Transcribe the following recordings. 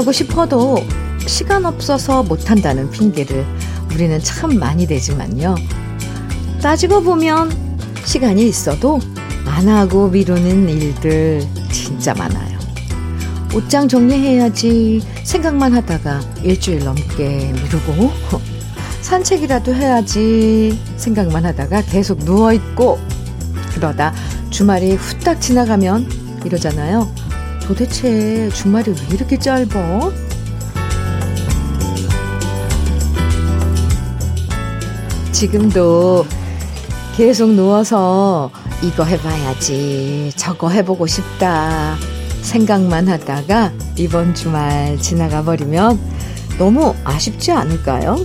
뭘 하고 싶어도 시간 없어서 못한다는 핑계를 우리는 참 많이 대지만요. 따지고 보면 시간이 있어도 안 하고 미루는 일들 진짜 많아요. 옷장 정리해야지 생각만 하다가 일주일 넘게 미루고 산책이라도 해야지 생각만 하다가 계속 누워있고 그러다 주말이 후딱 지나가면 이러잖아요. 도대체 주말이 왜 이렇게 짧어? 지금도 계속 누워서 이거 해봐야지, 저거 해보고 싶다 생각만 하다가 이번 주말 지나가 버리면 너무 아쉽지 않을까요?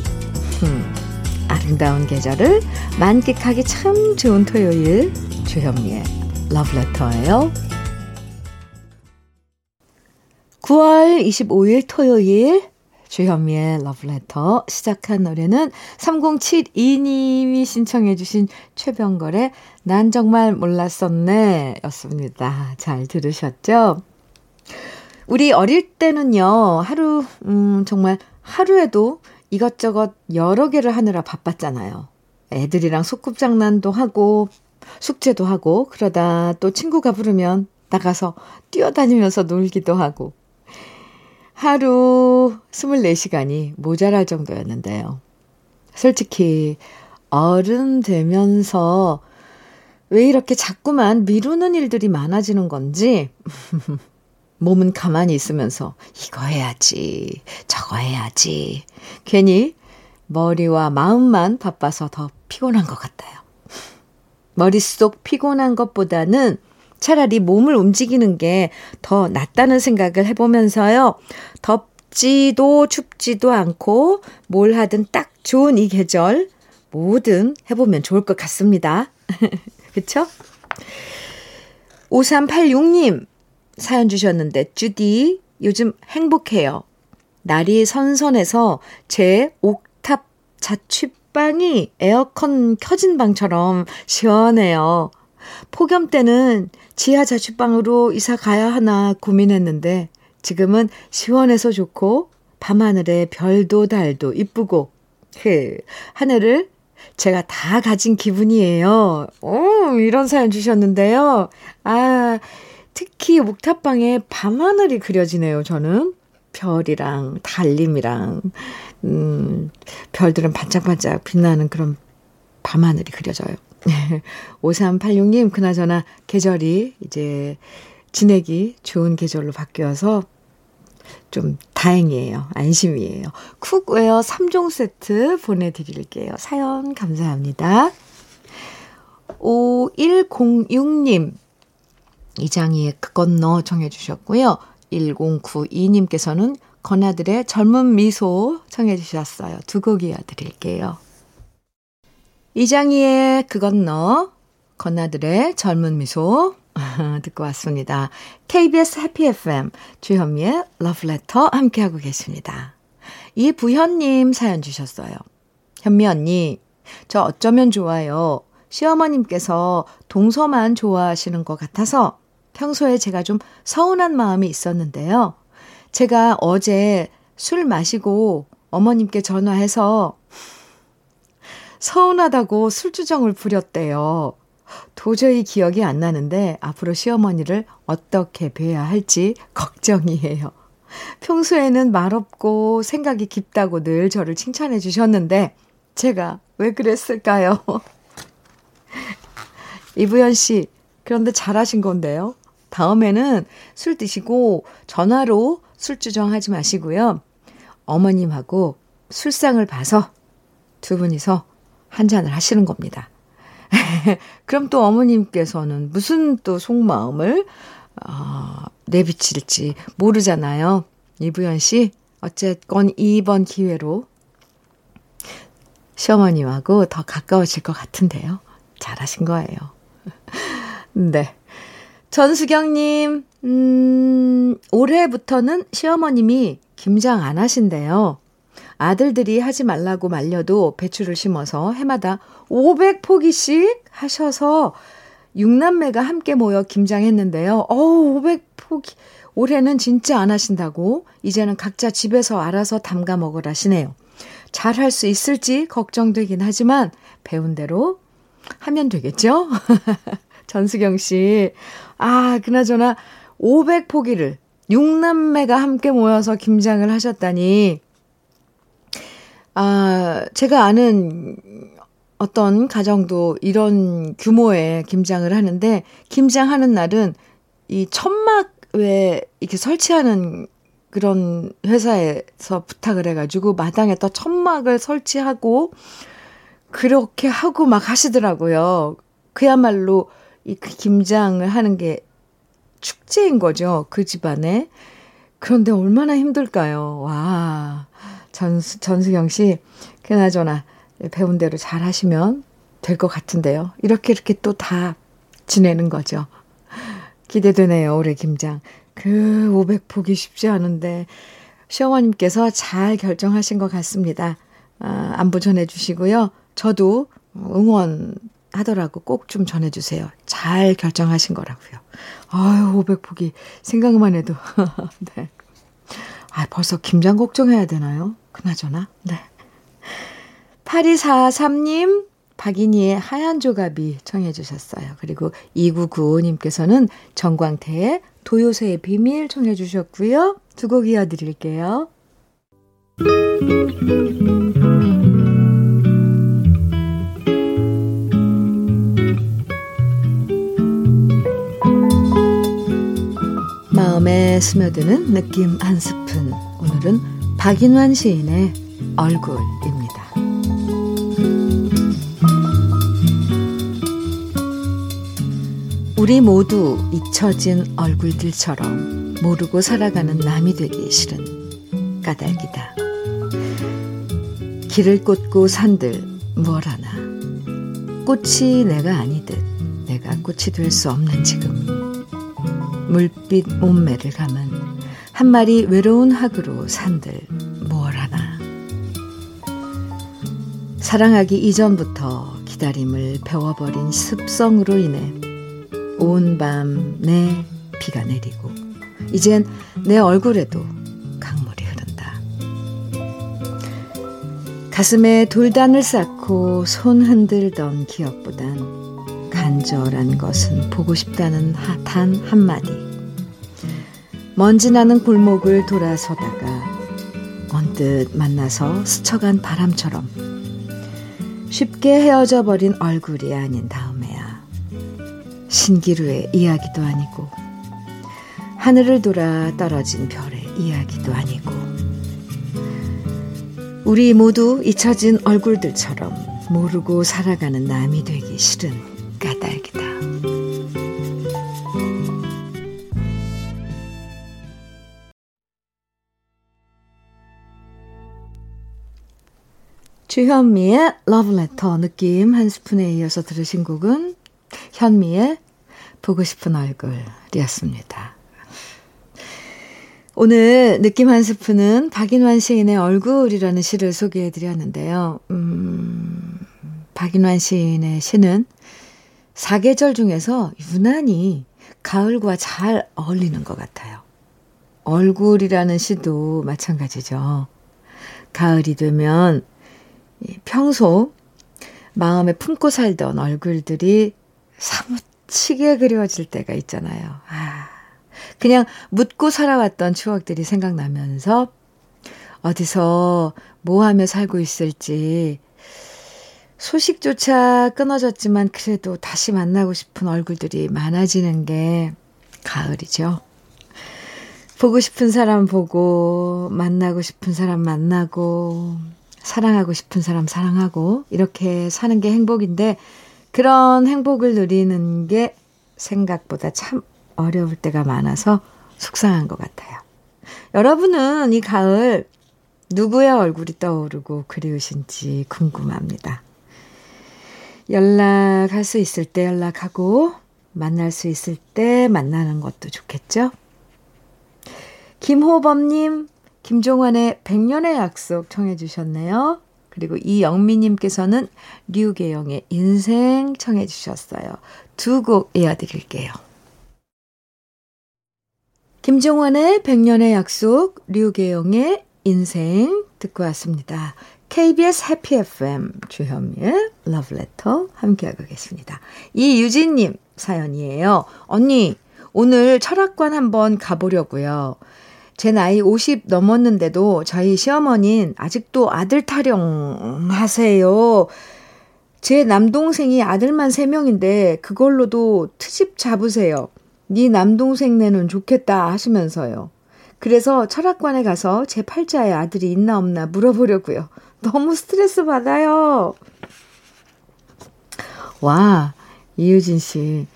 음, 아름다운 계절을 만끽하기 참 좋은 토요일 주현미의 러브레터예요. 9월 25일 토요일 주현미의 러브레터 시작한 노래는 3072님이 신청해 주신 최병걸의 난 정말 몰랐었네 였습니다. 잘 들으셨죠? 우리 어릴 때는요, 하루, 음, 정말 하루에도 이것저것 여러 개를 하느라 바빴잖아요. 애들이랑 소꿉장난도 하고, 숙제도 하고, 그러다 또 친구가 부르면 나가서 뛰어다니면서 놀기도 하고, 하루 24시간이 모자랄 정도였는데요. 솔직히 어른 되면서 왜 이렇게 자꾸만 미루는 일들이 많아지는 건지 몸은 가만히 있으면서 이거 해야지, 저거 해야지. 괜히 머리와 마음만 바빠서 더 피곤한 것 같아요. 머릿속 피곤한 것보다는 차라리 몸을 움직이는 게 더 낫다는 생각을 해보면서요. 덥지도 춥지도 않고 뭘 하든 딱 좋은 이 계절 뭐든 해보면 좋을 것 같습니다. 그쵸? 5386님 사연 주셨는데 주디 요즘 행복해요. 날이 선선해서 제 옥탑 자취방이 에어컨 켜진 방처럼 시원해요. 폭염 때는 지하 자취방으로 이사 가야 하나 고민했는데 지금은 시원해서 좋고 밤하늘에 별도 달도 이쁘고 그 하늘을 제가 다 가진 기분이에요. 오, 이런 사연 주셨는데요. 아, 특히 옥탑방에 밤하늘이 그려지네요, 저는. 별이랑 달님이랑, 음, 별들은 반짝반짝 빛나는 그런 밤하늘이 그려져요. 5386님, 그나저나 계절이 이제 지내기 좋은 계절로 바뀌어서 좀 다행이에요. 안심이에요. cookware 3종 세트 보내드릴게요. 사연 감사합니다. 5106님, 이장희의 그 건 너 정해주셨고요. 1092님께서는 건아들의 젊은 미소 청해 주셨어요. 두 곡 이어드릴게요. 이장희의 그건 너, 건아들의 젊은 미소 듣고 왔습니다. KBS 해피 FM 주현미의 러브레터 함께하고 계십니다. 이부현님 사연 주셨어요. 현미 언니, 저 어쩌면 좋아요. 시어머님께서 동서만 좋아하시는 것 같아서 평소에 제가 좀 서운한 마음이 있었는데요. 제가 어제 술 마시고 어머님께 전화해서 서운하다고 술주정을 부렸대요. 도저히 기억이 안 나는데 앞으로 시어머니를 어떻게 뵈야 할지 걱정이에요. 평소에는 말없고 생각이 깊다고 늘 저를 칭찬해 주셨는데 제가 왜 그랬을까요? 이부연 씨, 그런데 잘하신 건데요. 다음에는 술 드시고 전화로 술주정 하지 마시고요. 어머님하고 술상을 봐서 두 분이서 한 잔을 하시는 겁니다. 그럼 또 어머님께서는 무슨 또 속마음을 어, 내비칠지 모르잖아요. 이부연 씨, 어쨌건 이번 기회로 시어머님하고 더 가까워질 것 같은데요. 잘하신 거예요. 네. 전수경님, 음, 올해부터는 시어머님이 김장 안 하신대요. 아들들이 하지 말라고 말려도 배추를 심어서 해마다 500포기씩 하셔서 6남매가 함께 모여 김장했는데요. 어 500포기, 올해는 진짜 안 하신다고 이제는 각자 집에서 알아서 담가 먹으라시네요. 잘 할 수 있을지 걱정되긴 하지만 배운 대로 하면 되겠죠? 전수경 씨. 아, 그나저나 500포기를 6남매가 함께 모여서 김장을 하셨다니. 아, 제가 아는 어떤 가정도 이런 규모의 김장을 하는데, 김장하는 날은 이 천막 왜 이렇게 설치하는 그런 회사에서 부탁을 해가지고 마당에 또 천막을 설치하고 그렇게 하고 막 하시더라고요. 그야말로 이그 김장을 하는 게 축제인 거죠. 그 집안에. 그런데 얼마나 힘들까요? 와. 전수, 전수경 씨, 그나저나 배운 대로 잘 하시면 될 것 같은데요. 이렇게 이렇게 또 다 지내는 거죠. 기대되네요, 올해 김장. 그 500포기 쉽지 않은데, 시어머님께서 잘 결정하신 것 같습니다. 아, 안부 전해주시고요. 저도 응원하더라고 꼭 좀 전해주세요. 잘 결정하신 거라고요. 아유, 500포기. 생각만 해도. 네. 아, 벌써 김장 걱정해야 되나요? 그나저나. 네. 8243님, 박인희의 하얀 조갑이 청해 주셨어요. 그리고 2995님께서는 정광태의 도요새의 비밀 청해 주셨고요. 두 곡 이어드릴게요. 스며드는 느낌 한 스푼. 오늘은 박인환 시인의 얼굴입니다. 우리 모두 잊혀진 얼굴들처럼 모르고 살아가는 남이 되기 싫은 까닭이다. 길을 꽂고 산들 뭘 하나. 꽃이 내가 아니듯 내가 꽃이 될 수 없는 지금. 물빛 몸매를 감은 한 마리 외로운 학으로 산들 뭘 하나. 사랑하기 이전부터 기다림을 배워버린 습성으로 인해 온 밤 내 비가 내리고 이젠 내 얼굴에도 강물이 흐른다. 가슴에 돌단을 쌓고 손 흔들던 기억보단 간절한 것은 보고 싶다는 단 한마디. 먼지 나는 골목을 돌아서다가 언뜻 만나서 스쳐간 바람처럼 쉽게 헤어져 버린 얼굴이 아닌 다음에야 신기루의 이야기도 아니고 하늘을 돌아 떨어진 별의 이야기도 아니고 우리 모두 잊혀진 얼굴들처럼 모르고 살아가는 남이 되기 싫은 까닭이다. 주현미의 러브레터 느낌 한 스푼에 이어서 들으신 곡은 현미의 보고 싶은 얼굴이었습니다. 오늘 느낌 한 스푼은 박인환 시인의 얼굴이라는 시를 소개해 드렸는데요. 음, 박인환 시인의 시는 사계절 중에서 유난히 가을과 잘 어울리는 것 같아요. 얼굴이라는 시도 마찬가지죠. 가을이 되면 평소 마음에 품고 살던 얼굴들이 사무치게 그리워질 때가 있잖아요. 아, 그냥 묻고 살아왔던 추억들이 생각나면서 어디서 뭐 하며 살고 있을지 소식조차 끊어졌지만 그래도 다시 만나고 싶은 얼굴들이 많아지는 게 가을이죠. 보고 싶은 사람 보고, 만나고 싶은 사람 만나고, 사랑하고 싶은 사람 사랑하고, 이렇게 사는 게 행복인데, 그런 행복을 누리는 게 생각보다 참 어려울 때가 많아서 속상한 것 같아요. 여러분은 이 가을 누구의 얼굴이 떠오르고 그리우신지 궁금합니다. 연락할 수 있을 때 연락하고 만날 수 있을 때 만나는 것도 좋겠죠? 김호범님, 김종환의 백년의 약속 청해 주셨네요. 그리고 이영미님께서는 류계영의 인생 청해 주셨어요. 두 곡 이어드릴게요. 김정환의 백년의 약속, 류계영의 인생 듣고 왔습니다. KBS 해피 FM 주현미의 러브레터 함께하고 계십니다. 이유진님 사연이에요. 언니, 오늘 철학관 한번 가보려고요. 제 나이 50 넘었는데도 저희 시어머닌 아직도 아들 타령 하세요. 제 남동생이 아들만 3명인데 그걸로도 트집 잡으세요. 네 남동생 내는 좋겠다 하시면서요. 그래서 철학관에 가서 제 팔자에 아들이 있나 없나 물어보려고요. 너무 스트레스 받아요. 와, 이유진 씨.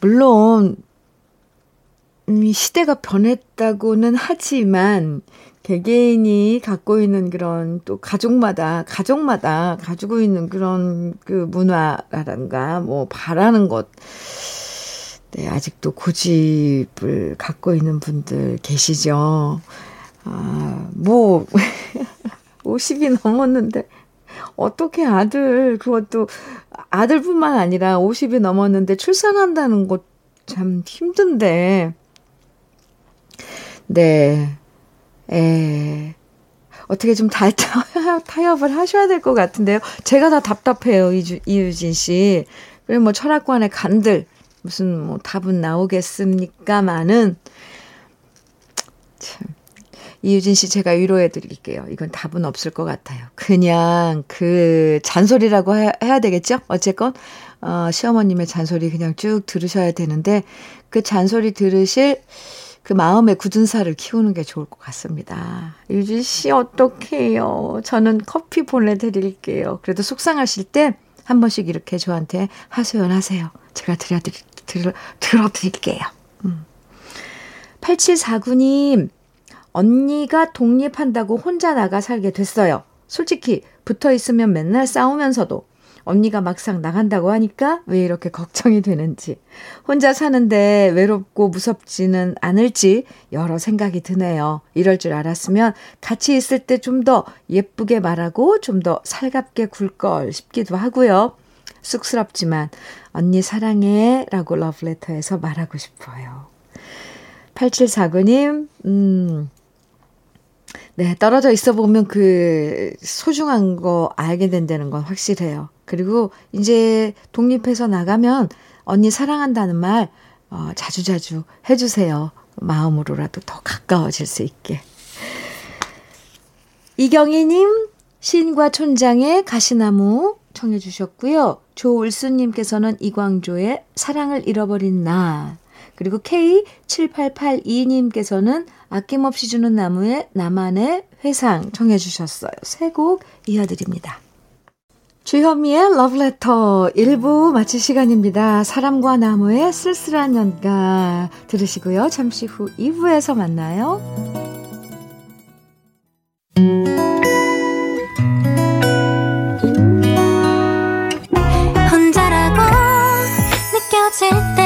물론, 음, 시대가 변했다고는 하지만, 개개인이 갖고 있는 그런 또 가족마다, 가족마다 가지고 있는 그런 그 문화라든가, 뭐, 바라는 것, 네, 아직도 고집을 갖고 있는 분들 계시죠. 아, 뭐, 50이 넘었는데, 어떻게 아들, 그것도 아들뿐만 아니라 50이 넘었는데 출산한다는 것 참 힘든데, 네, 에, 어떻게 좀 다, 타협을 하셔야 될 것 같은데요. 제가 다 답답해요, 이주, 이유진 씨. 그리고 뭐 철학관에 간들, 무슨 뭐 답은 나오겠습니까마는 참 이유진 씨 제가 위로해 드릴게요. 이건 답은 없을 것 같아요. 그냥 그 잔소리라고 해, 야 되겠죠? 어쨌건 어 시어머님의 잔소리 그냥 쭉 들으셔야 되는데 그 잔소리 들으실 그 마음의 굳은 살을 키우는 게 좋을 것 같습니다. 유진 씨 어떡해요. 저는 커피 보내드릴게요. 그래도 속상하실 때 한 번씩 이렇게 저한테 하소연하세요. 제가 드려드릴, 들, 들어드릴게요. 음. 8749님, 언니가 독립한다고 혼자 나가 살게 됐어요. 솔직히 붙어 있으면 맨날 싸우면서도 언니가 막상 나간다고 하니까 왜 이렇게 걱정이 되는지, 혼자 사는데 외롭고 무섭지는 않을지 여러 생각이 드네요. 이럴 줄 알았으면 같이 있을 때 좀 더 예쁘게 말하고 좀 더 살갑게 굴 걸 싶기도 하고요. 쑥스럽지만 언니 사랑해 라고 러브레터에서 말하고 싶어요. 8749님, 음, 네, 떨어져 있어 보면 그 소중한 거 알게 된다는 건 확실해요. 그리고 이제 독립해서 나가면 언니 사랑한다는 말 어, 자주자주 해주세요. 마음으로라도 더 가까워질 수 있게. 이경희님, 신과 촌장의 가시나무 청해 주셨고요. 조울수님께서는 이광조의 사랑을 잃어버린 나. 그리고 K7882님께서는 아낌없이 주는 나무의 나만의 회상 청해 주셨어요. 세 곡 이어드립니다. 주현미의 러브레터 1부 마칠 시간입니다. 사람과 나무의 쓸쓸한 연가 들으시고요. 잠시 후 2부에서 만나요. 혼자라고 느껴질 때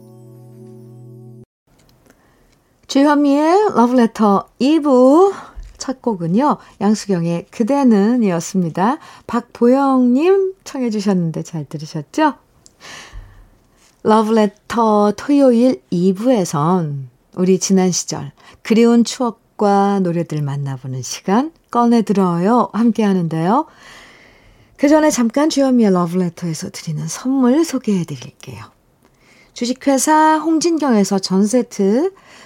주현미의 Letter 2부 첫 곡은요, 양수경의 그대는 이었습니다. 박보영님 청해 주셨는데 잘 들으셨죠? Letter 토요일 2부에선 우리 지난 시절 그리운 추억과 노래들 만나보는 시간 꺼내 들어요. 함께 하는데요. 그 전에 잠깐 주현미의 러브레터에서 드리는 선물 소개해 드릴게요. 주식회사 홍진경에서 전 세트,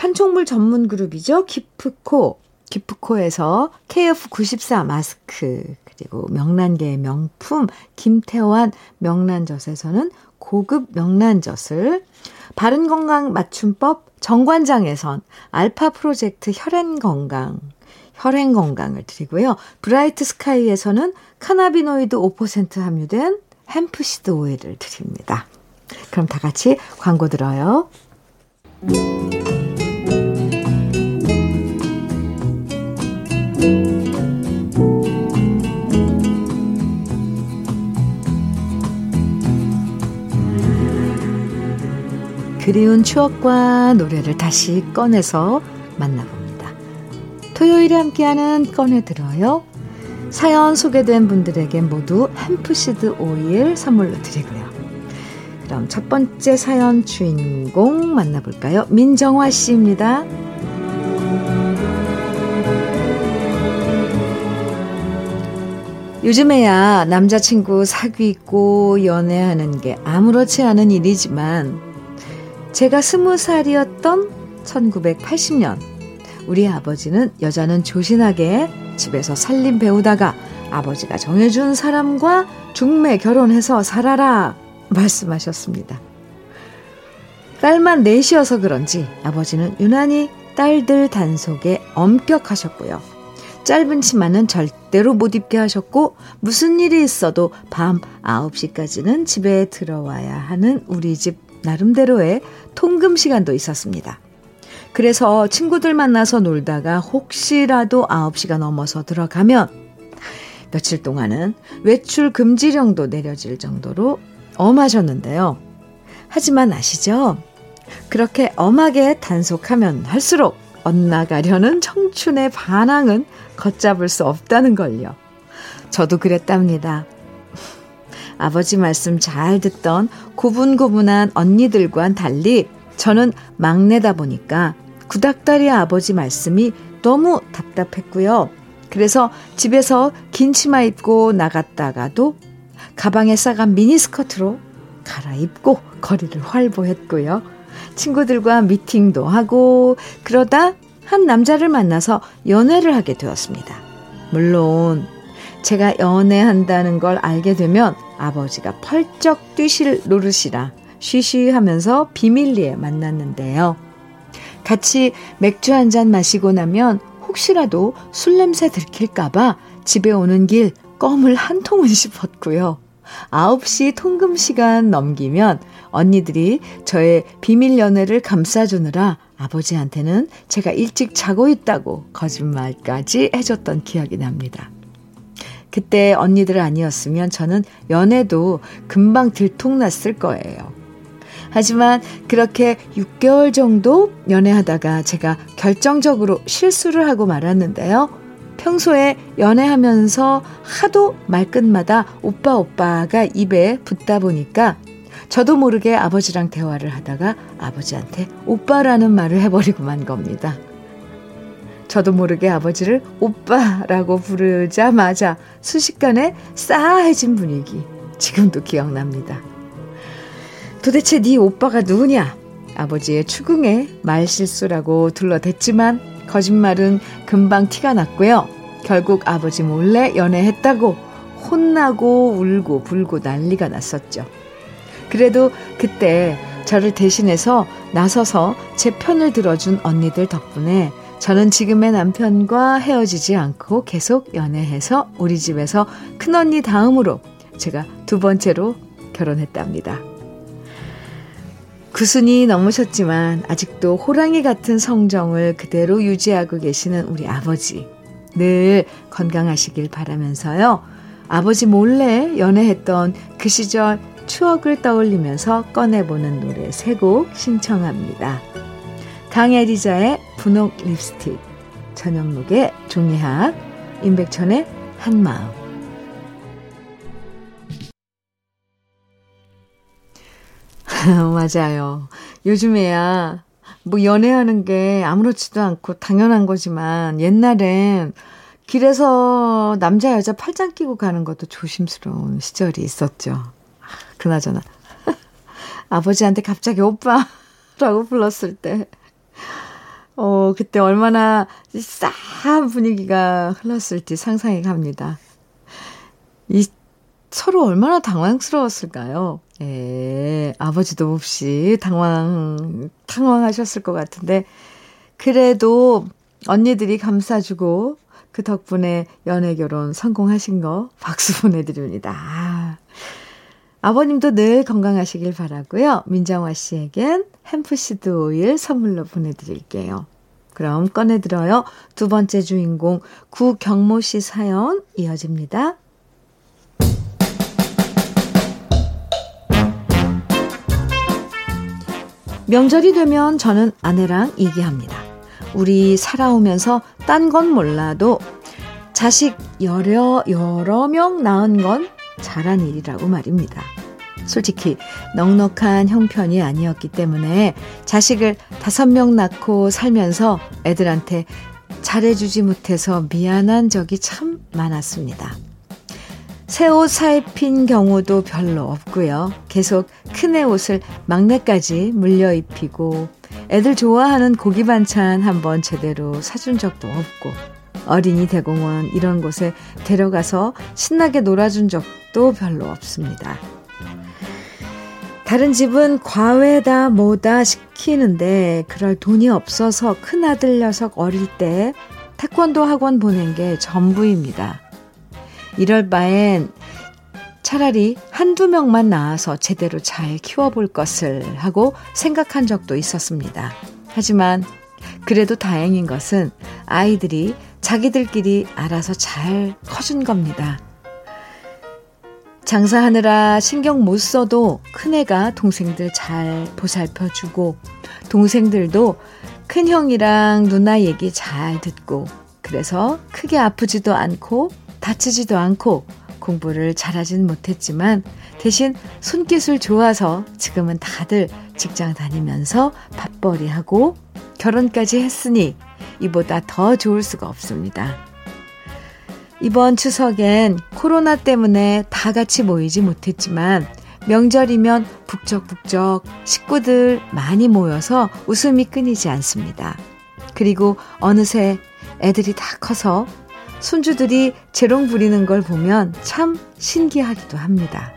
판촉물 전문 그룹이죠. 기프코. 기프코에서 KF94 마스크, 그리고 명란계의 명품 김태환 명란젓에서는 고급 명란젓을, 바른건강 맞춤법 정관장에선 알파 프로젝트 혈행건강, 혈행건강을 드리고요. 브라이트 스카이에서는 카나비노이드 5% 함유된 햄프시드 오일을 드립니다. 그럼 다 같이 광고 들어요. 그리운 추억과 노래를 다시 꺼내서 만나봅니다. 토요일에 함께하는 꺼내들어요. 사연 소개된 분들에게 모두 햄프시드 오일 선물로 드리고요. 그럼 첫 번째 사연 주인공 만나볼까요? 민정화 씨입니다. 요즘에야 남자친구 사귀고 연애하는 게 아무렇지 않은 일이지만 제가 스무 살이었던 1980년 우리 아버지는 여자는 조신하게 집에서 살림 배우다가 아버지가 정해준 사람과 중매 결혼해서 살아라 말씀하셨습니다. 딸만 넷이어서 그런지 아버지는 유난히 딸들 단속에 엄격하셨고요. 짧은 치마는 절대로 못 입게 하셨고 무슨 일이 있어도 밤 9시까지는 집에 들어와야 하는 우리 집 나름대로의 통금 시간도 있었습니다. 그래서 친구들 만나서 놀다가 혹시라도 9시가 넘어서 들어가면 며칠 동안은 외출 금지령도 내려질 정도로 엄하셨는데요. 하지만 아시죠? 그렇게 엄하게 단속하면 할수록 엇나가려는 청춘의 반항은 걷잡을 수 없다는 걸요. 저도 그랬답니다. 아버지 말씀 잘 듣던 고분고분한 언니들과는 달리 저는 막내다 보니까 구닥다리 아버지 말씀이 너무 답답했고요. 그래서 집에서 긴 치마 입고 나갔다가도 가방에 싸간 미니스커트로 갈아입고 거리를 활보했고요. 친구들과 미팅도 하고 그러다 한 남자를 만나서 연애를 하게 되었습니다. 물론 제가 연애한다는 걸 알게 되면 아버지가 펄쩍 뛰실 노릇이라 쉬쉬하면서 비밀리에 만났는데요. 같이 맥주 한 잔 마시고 나면 혹시라도 술 냄새 들킬까봐 집에 오는 길 껌을 한 통은 씹었고요. 9시 통금 시간 넘기면 언니들이 저의 비밀 연애를 감싸주느라 아버지한테는 제가 일찍 자고 있다고 거짓말까지 해줬던 기억이 납니다. 그때 언니들 아니었으면 저는 연애도 금방 들통났을 거예요. 하지만 그렇게 6개월 정도 연애하다가 제가 결정적으로 실수를 하고 말았는데요. 평소에 연애하면서 하도 말끝마다 오빠 오빠가 입에 붙다 보니까 저도 모르게 아버지랑 대화를 하다가 아버지한테 오빠라는 말을 해버리고 만 겁니다. 저도 모르게 아버지를 오빠라고 부르자마자 순식간에 싸해진 분위기 지금도 기억납니다. 도대체 네 오빠가 누구냐? 아버지의 추궁에 말실수라고 둘러댔지만 거짓말은 금방 티가 났고요. 결국 아버지 몰래 연애했다고 혼나고 울고 불고 난리가 났었죠. 그래도 그때 저를 대신해서 나서서 제 편을 들어준 언니들 덕분에 저는 지금의 남편과 헤어지지 않고 계속 연애해서 우리 집에서 큰언니 다음으로 제가 두 번째로 결혼했답니다. 구순이 넘으셨지만 아직도 호랑이 같은 성정을 그대로 유지하고 계시는 우리 아버지. 늘 건강하시길 바라면서요. 아버지 몰래 연애했던 그 시절 추억을 떠올리면서 꺼내보는 노래 세 곡 신청합니다. 강애리자의 분홍 립스틱, 전영록의 종이학, 임백천의 한마음. 맞아요. 요즘에야 뭐 연애하는 게 아무렇지도 않고 당연한 거지만 옛날엔 길에서 남자 여자 팔짱 끼고 가는 것도 조심스러운 시절이 있었죠. 아, 그나저나 아버지한테 갑자기 오빠라고 불렀을 때 어, 그때 얼마나 싸한 분위기가 흘렀을지 상상이 갑니다. 이, 서로 얼마나 당황스러웠을까요? 예, 아버지도 없이 당황, 당황하셨을 것 같은데, 그래도 언니들이 감싸주고, 그 덕분에 연애 결혼 성공하신 거 박수 보내드립니다. 아 버님도 늘 건강하시길 바라고요. 민정화 씨에겐 햄프시드 오일 선물로 보내드릴게요. 그럼 꺼내들어요. 두 번째 주인공 구경모 씨 사연 이어집니다. 명절이 되면 저는 아내랑 얘기합니다. 우리 살아오면서 딴 건 몰라도 자식 여러, 여러 명 낳은 건 잘한 일이라고 말입니다. 솔직히 넉넉한 형편이 아니었기 때문에 자식을 다섯 명 낳고 살면서 애들한테 잘해주지 못해서 미안한 적이 참 많았습니다. 새 옷 사입힌 경우도 별로 없고요. 계속 큰애 옷을 막내까지 물려 입히고 애들 좋아하는 고기 반찬 한번 제대로 사준 적도 없고 어린이 대공원 이런 곳에 데려가서 신나게 놀아준 적도 별로 없습니다. 다른 집은 과외다 뭐다 시키는데 그럴 돈이 없어서 큰아들 녀석 어릴 때 태권도 학원 보낸 게 전부입니다. 이럴 바엔 차라리 한두 명만 낳아서 제대로 잘 키워볼 것을 하고 생각한 적도 있었습니다. 하지만 그래도 다행인 것은 아이들이 자기들끼리 알아서 잘 커준 겁니다. 장사하느라 신경 못 써도 큰애가 동생들 잘 보살펴주고 동생들도 큰형이랑 누나 얘기 잘 듣고 그래서 크게 아프지도 않고 다치지도 않고 공부를 잘하진 못했지만 대신 손기술 좋아서 지금은 다들 직장 다니면서 밥벌이하고 결혼까지 했으니 이보다 더 좋을 수가 없습니다. 이번 추석엔 코로나 때문에 다 같이 모이지 못했지만 명절이면 북적북적 식구들 많이 모여서 웃음이 끊이지 않습니다. 그리고 어느새 애들이 다 커서 손주들이 재롱 부리는 걸 보면 참 신기하기도 합니다.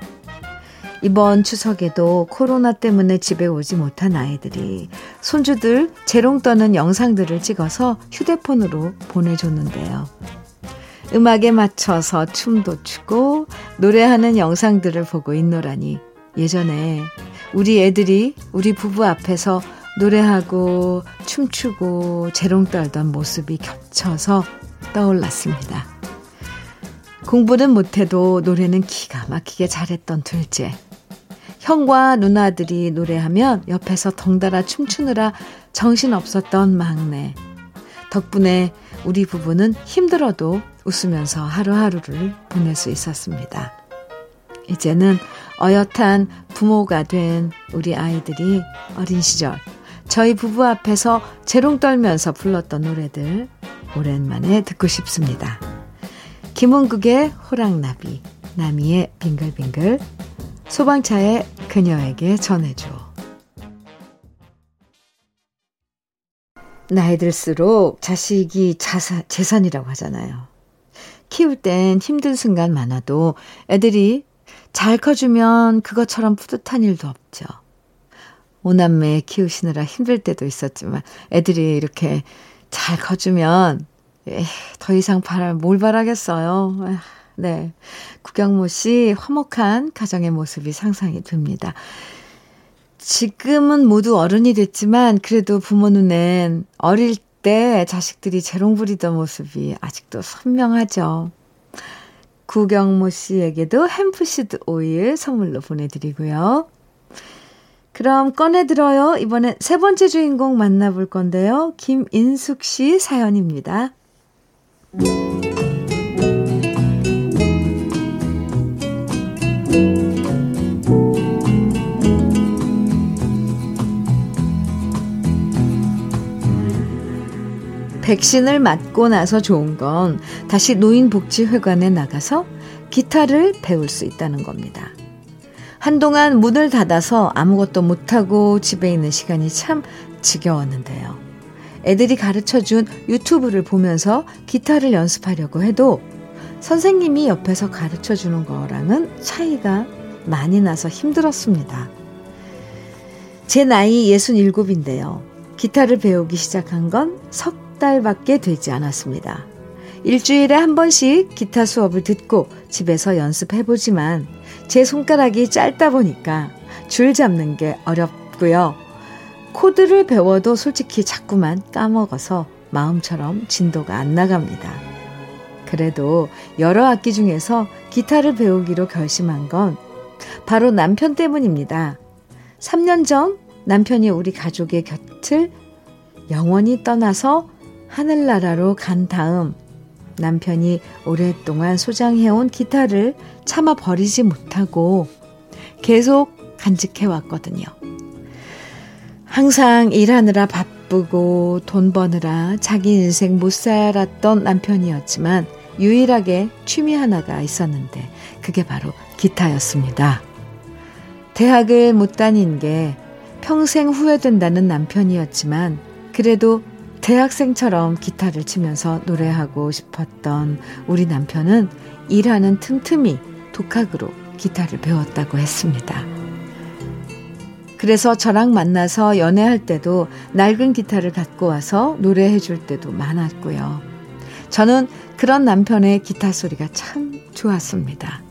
이번 추석에도 코로나 때문에 집에 오지 못한 아이들이 손주들 재롱 떠는 영상들을 찍어서 휴대폰으로 보내줬는데요. 음악에 맞춰서 춤도 추고 노래하는 영상들을 보고 있노라니 예전에 우리 애들이 우리 부부 앞에서 노래하고 춤추고 재롱 떨던 모습이 겹쳐서 떠올랐습니다. 공부는 못해도 노래는 기가 막히게 잘했던 둘째. 형과 누나들이 노래하면 옆에서 덩달아 춤추느라 정신없었던 막내. 덕분에 우리 부부는 힘들어도 웃으면서 하루하루를 보낼 수 있었습니다. 이제는 어엿한 부모가 된 우리 아이들이 어린 시절 저희 부부 앞에서 재롱 떨면서 불렀던 노래들 오랜만에 듣고 싶습니다. 김은국의 호랑나비, 나미의 빙글빙글, 소방차의 그녀에게 전해줘. 나이 들수록 자식이 자사, 재산이라고 하잖아요. 키울 땐 힘든 순간 많아도 애들이 잘 커주면 그것처럼 뿌듯한 일도 없죠. 오남매 키우시느라 힘들 때도 있었지만 애들이 이렇게 잘 커주면 에이, 더 이상 바랄 뭘 바라겠어요. 에이. 네. 구경모 씨 화목한 가정의 모습이 상상이 됩니다. 지금은 모두 어른이 됐지만 그래도 부모 눈엔 어릴 때 자식들이 재롱 부리던 모습이 아직도 선명하죠. 구경모 씨에게도 햄프시드 오일 선물로 보내드리고요. 그럼 꺼내들어요. 이번엔 세 번째 주인공 만나볼 건데요. 김인숙 씨 사연입니다. 백신을 맞고 나서 좋은 건 다시 노인복지회관에 나가서 기타를 배울 수 있다는 겁니다. 한동안 문을 닫아서 아무것도 못하고 집에 있는 시간이 참 지겨웠는데요. 애들이 가르쳐 준 유튜브를 보면서 기타를 연습하려고 해도 선생님이 옆에서 가르쳐 주는 거랑은 차이가 많이 나서 힘들었습니다. 제 나이 67인데요. 기타를 배우기 시작한 건 석 달밖에 되지 않았습니다. 일주일에 한 번씩 기타 수업을 듣고 집에서 연습해보지만 제 손가락이 짧다 보니까 줄 잡는 게 어렵고요. 코드를 배워도 솔직히 자꾸만 까먹어서 마음처럼 진도가 안 나갑니다. 그래도 여러 악기 중에서 기타를 배우기로 결심한 건 바로 남편 때문입니다. 3년 전 남편이 우리 가족의 곁을 영원히 떠나서 하늘나라로 간 다음 남편이 오랫동안 소장해온 기타를 차마 버리지 못하고 계속 간직해 왔거든요. 항상 일하느라 바쁘고 돈 버느라 자기 인생 못 살았던 남편이었지만 유일하게 취미 하나가 있었는데 그게 바로 기타였습니다. 대학을 못 다닌 게 평생 후회된다는 남편이었지만 그래도 대학생처럼 기타를 치면서 노래하고 싶었던 우리 남편은 일하는 틈틈이 독학으로 기타를 배웠다고 했습니다. 그래서 저랑 만나서 연애할 때도 낡은 기타를 갖고 와서 노래해 줄 때도 많았고요. 저는 그런 남편의 기타 소리가 참 좋았습니다.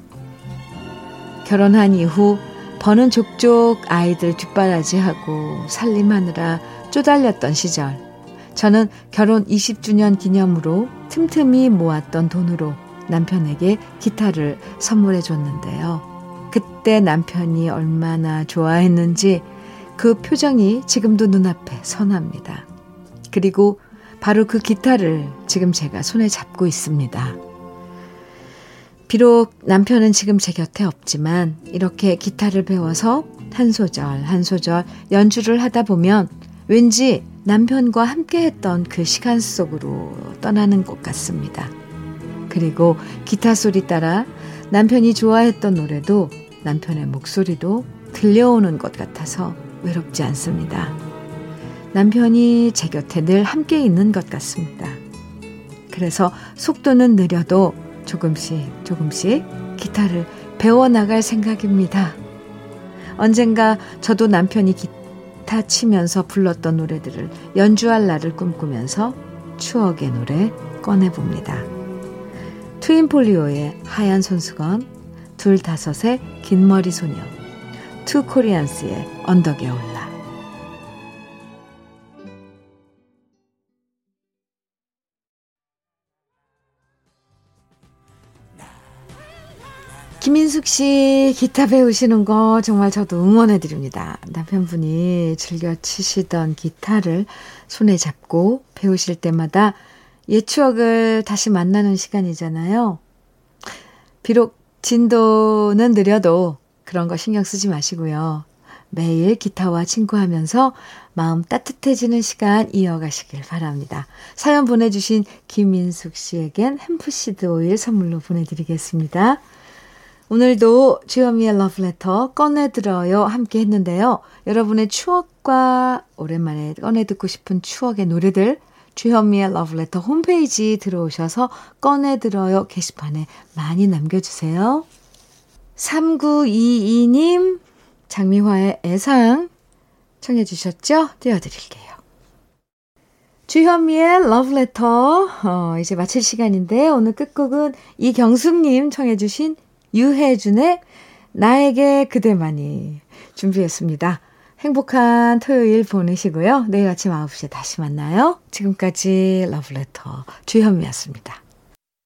결혼한 이후 버는 족족 아이들 뒷바라지하고 살림하느라 쪼달렸던 시절. 저는 결혼 20주년 기념으로 틈틈이 모았던 돈으로 남편에게 기타를 선물해 줬는데요. 그때 남편이 얼마나 좋아했는지 그 표정이 지금도 눈앞에 선합니다. 그리고 바로 그 기타를 지금 제가 손에 잡고 있습니다. 비록 남편은 지금 제 곁에 없지만 이렇게 기타를 배워서 한 소절 한 소절 연주를 하다 보면 왠지 남편과 함께 했던 그 시간 속으로 떠나는 것 같습니다. 그리고 기타 소리 따라 남편이 좋아했던 노래도 남편의 목소리도 들려오는 것 같아서 외롭지 않습니다. 남편이 제 곁에 늘 함께 있는 것 같습니다. 그래서 속도는 느려도 조금씩 조금씩 기타를 배워나갈 생각입니다. 언젠가 저도 남편이 기타 치면서 불렀던 노래들을 연주할 날을 꿈꾸면서 추억의 노래 꺼내봅니다. 트윈폴리오의 하얀 손수건, 둘다섯의 긴머리 소녀, 투 코리안스의 언덕에 올라. 김인숙 씨 기타 배우시는 거 정말 저도 응원해 드립니다. 남편분이 즐겨 치시던 기타를 손에 잡고 배우실 때마다 옛 추억을 다시 만나는 시간이잖아요. 비록 진도는 느려도 그런 거 신경 쓰지 마시고요. 매일 기타와 친구하면서 마음 따뜻해지는 시간 이어가시길 바랍니다. 사연 보내주신 김민숙 씨에겐 햄프시드 오일 선물로 보내드리겠습니다. 오늘도 주현미의 러브레터 꺼내들어요 함께 했는데요. 여러분의 추억과 오랜만에 꺼내듣고 싶은 추억의 노래들 주현미의 러브레터 홈페이지 들어오셔서 꺼내들어요 게시판에 많이 남겨주세요. 3922님 장미화의 애상 청해 주셨죠? 띄워드릴게요. 주현미의 러브레터 어, 이제 마칠 시간인데 오늘 끝곡은 이경숙님 청해 주신 유혜준의 나에게 그대만이 준비했습니다. 행복한 토요일 보내시고요. 내일 아침 9시에 다시 만나요. 지금까지 러브레터 주현미였습니다.